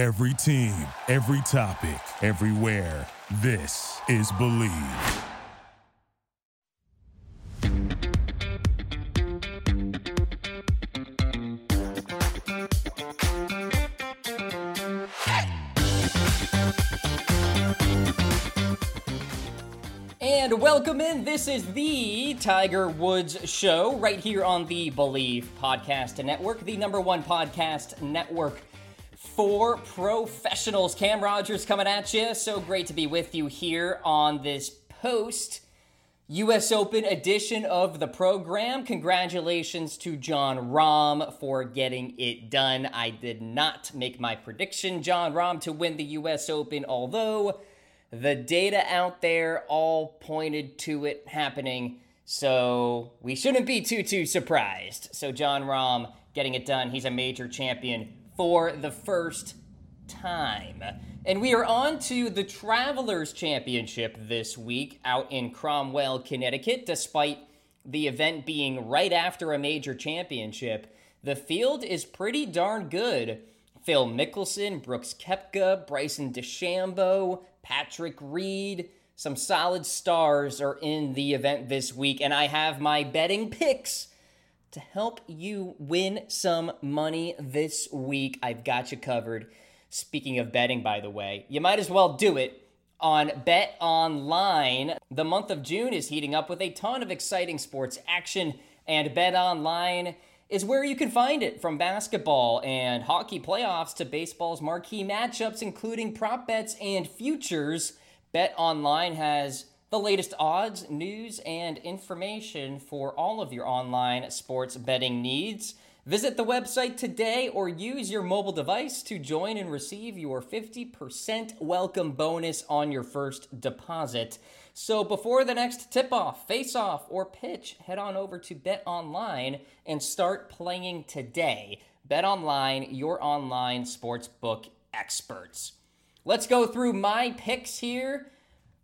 Every team, every topic, everywhere. This is Bleav. And welcome in. This is the Tiger Woods Show right here on the Bleav Podcast Network, the number one podcast network for professionals. Cam Rogers coming at you. So great to be with you here on this post US Open edition of the program. Congratulations to Jon Rahm for getting it done. I did not make my prediction, Jon Rahm, to win the US Open, although the data out there all pointed to it happening. So we shouldn't be too, too surprised. So, Jon Rahm getting it done. He's a major champion for the first time. And we are on to the Travelers Championship this week out in Cromwell, Connecticut. Despite the event being right after a major championship, the field is pretty darn good. Phil Mickelson, Brooks Koepka, Bryson DeChambeau, Patrick Reed, some solid stars are in the event this week, and I have my betting picks to help you win some money this week. I've got you covered. Speaking of betting, by the way, you might as well do it on Bet Online. The month of June is heating up with a ton of exciting sports action, and Bet Online is where you can find it from basketball and hockey playoffs to baseball's marquee matchups, including prop bets and futures. Bet Online has the latest odds, news, and information for all of your online sports betting needs. Visit the website today or use your mobile device to join and receive your 50% welcome bonus on your first deposit. So before the next tip off, face off, or pitch, head on over to Bet Online and start playing today. Bet Online, your online sportsbook experts. Let's go through my picks here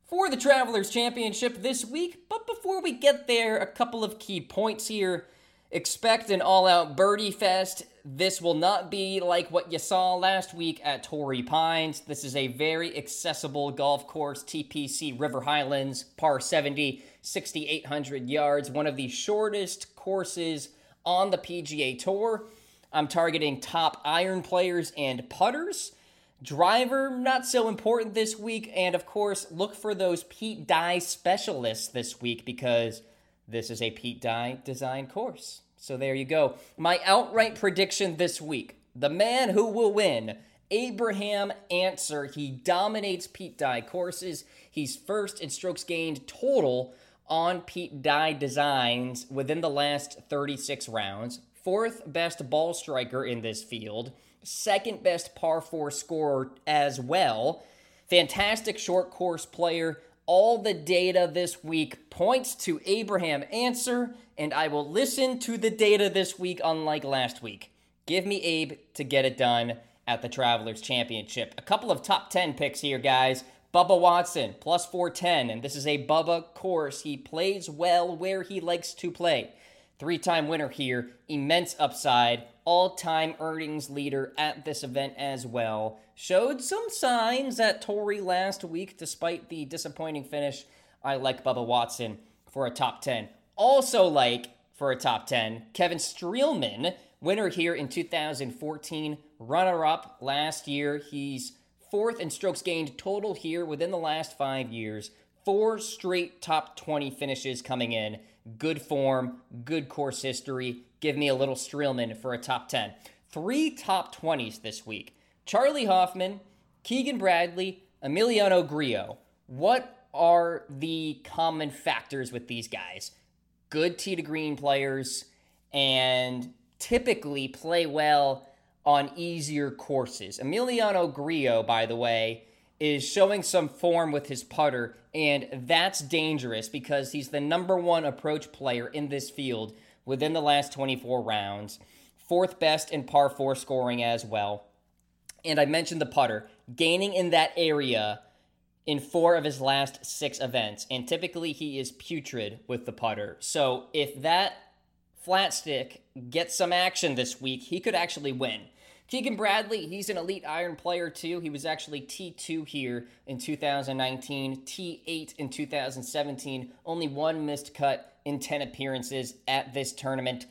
for the Travelers Championship this week. But before we get there, a couple of key points here. Expect an all out birdie fest. This will not be like what you saw last week at Torrey Pines. This is a very accessible golf course, TPC River Highlands, par 70, 6,800 yards, one of the shortest courses on the PGA Tour. I'm targeting top iron players and putters. Driver, not so important this week. And of course, look for those Pete Dye specialists this week because this is a Pete Dye design course. So there you go. My outright prediction this week the man who will win, Abraham Ancer. He dominates Pete Dye courses. He's first in strokes gained total on Pete Dye designs within the last 36 rounds. Fourth best ball striker in this field. Second best par 4 scorer as well. Fantastic short course player all the data this week points to Abraham Ancer, and I will listen to the data this week, unlike last week. Give me Abe to get it done at the Travelers Championship. A couple of top 10 picks here, guys. Bubba Watson, plus 410, and this is a Bubba course. He plays well where he likes to play. Three time winner here, immense upside, all time earnings leader at this event as well. Showed some signs at Torrey last week, despite the disappointing finish. I like Bubba Watson for a top 10. Also, like for a top 10, Kevin Streelman, winner here in 2014, runner up last year. He's fourth in strokes gained total here within the last five years. Four straight top 20 finishes coming in good form, good course history. Give me a little Streelman for a top 10. Three top 20s this week Charley Hoffman, Keegan Bradley, Emiliano Grillo. What are the common factors with these guys? Good tee to green players and typically play well on easier courses. Emiliano Grillo, by the way, is showing some form with his putter, and that's dangerous because he's the number one approach player in this field within the last 24 rounds, fourth best in par 4 scoring as well. And I mentioned the putter, gaining in that area in four of his last six events, and typically he is putrid with the putter. So if that flat stick gets some action this week, he could actually win. Keegan Bradley, he's an elite iron player too. He was actually T2 here in 2019, T8 in 2017, only one missed cut in 10 appearances at this tournament.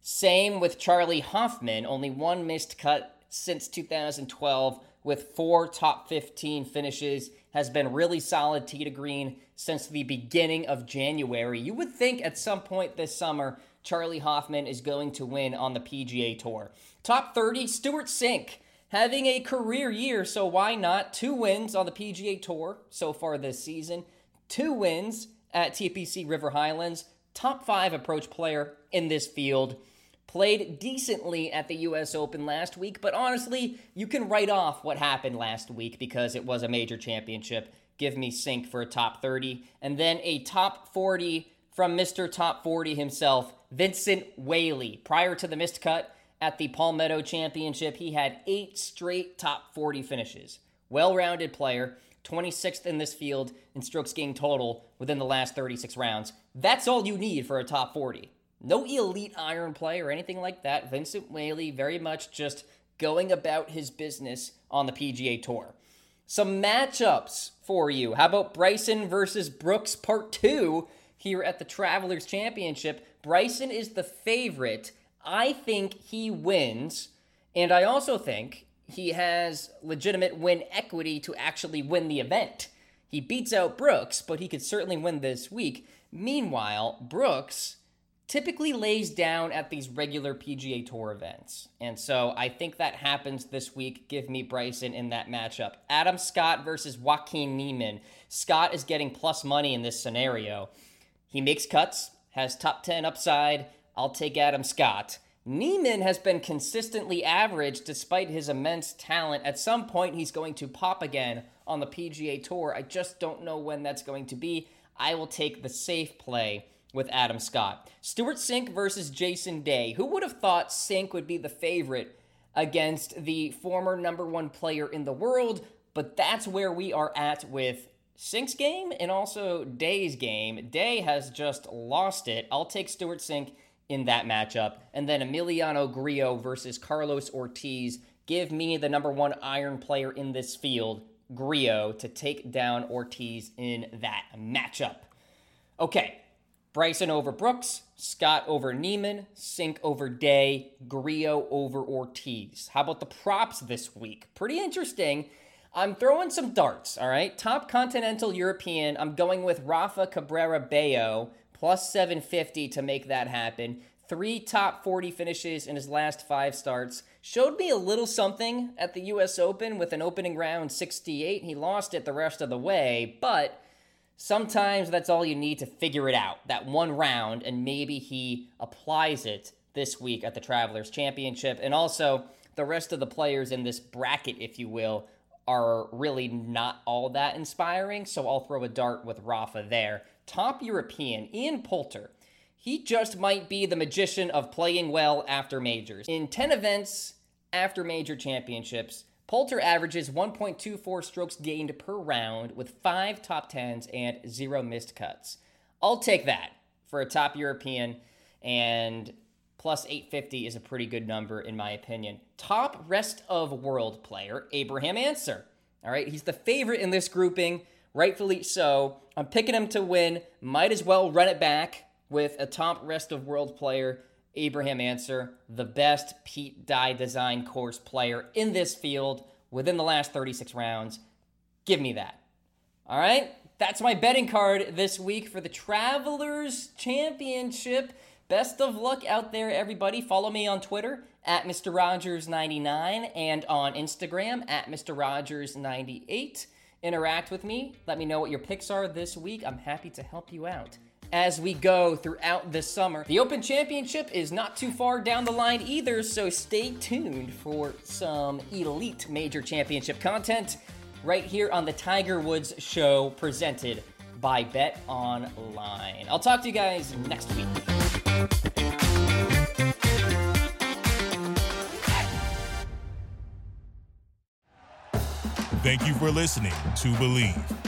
Same with Charley Hoffman, only one missed cut since 2012 with four top 15 finishes, has been really solid tee to green since the beginning of January. You would think at some point this summer, Charley Hoffman is going to win on the PGA Tour. Top 30, Stewart Cink. Having a career year, so why not? Two wins on the PGA Tour so far this season, two wins at TPC River Highlands, top five approach player in this field. Played decently at the US Open last week, but honestly, you can write off what happened last week because it was a major championship. Give me Cink for a top 30. And then a top 40 from Mr. Top 40 himself, Vincent Whaley. Prior to the missed cut at the Palmetto Championship, he had eight straight top 40 finishes. Well rounded player, 26th in this field in strokes gained total within the last 36 rounds. That's all you need for a top 40. No elite iron play or anything like that. Vincent Whaley very much just going about his business on the PGA Tour. Some matchups for you. How about Bryson versus Brooks part two here at the Travelers Championship? Bryson is the favorite. I think he wins. And I also think he has legitimate win equity to actually win the event. He beats out Brooks, but he could certainly win this week. Meanwhile, Brooks typically lays down at these regular PGA Tour events. And so I think that happens this week. Give me Bryson in that matchup. Adam Scott versus Joaquin Niemann. Scott is getting plus money in this scenario. He makes cuts, has top 10 upside. I'll take Adam Scott. Niemann has been consistently average despite his immense talent. At some point, he's going to pop again on the PGA Tour. I just don't know when that's going to be. I will take the safe play with Adam Scott. Stewart Cink versus Jason Day. Who would have thought Cink would be the favorite against the former number one player in the world? But that's where we are at with Cink's game and also Day's game. Day has just lost it. I'll take Stewart Cink in that matchup. And then Emiliano Grillo versus Carlos Ortiz. Give me the number one iron player in this field, Grillo, to take down Ortiz in that matchup. Okay, Bryson over Brooks, Scott over Niemann, Cink over Day, Grillo over Ortiz. How about the props this week? Pretty interesting. I'm throwing some darts, all right? Top continental European, I'm going with Rafa Cabrera Bello, plus 750 to make that happen. Three top 40 finishes in his last five starts. Showed me a little something at the US Open with an opening round 68. He lost it the rest of the way, but sometimes that's all you need to figure it out that one round, and maybe he applies it this week at the Travelers Championship. And also, the rest of the players in this bracket, if you will, are really not all that inspiring. So I'll throw a dart with Rafa there. Top European, Ian Poulter. He just might be the magician of playing well after majors. In 10 events after major championships, Poulter averages 1.24 strokes gained per round with five top tens and zero missed cuts. I'll take that for a top European, and plus 850 is a pretty good number in my opinion. Top rest of world player, Abraham Ancer. All right, he's the favorite in this grouping, rightfully so. I'm picking him to win. Might as well run it back with a top rest of world player Abraham Ancer, the best Pete Dye design course player in this field within the last 36 rounds. Give me that. All right, that's my betting card this week for the Travelers Championship. Best of luck out there, everybody. Follow me on Twitter at Mr. Rogers99 and on Instagram at Mr. Rogers98. Interact with me. Let me know what your picks are this week. I'm happy to help you out as we go throughout the summer. The Open Championship is not too far down the line either, so stay tuned for some elite major championship content right here on the Tiger Woods Show presented by Bet Online. I'll talk to you guys next week. Thank you for listening to Bleav.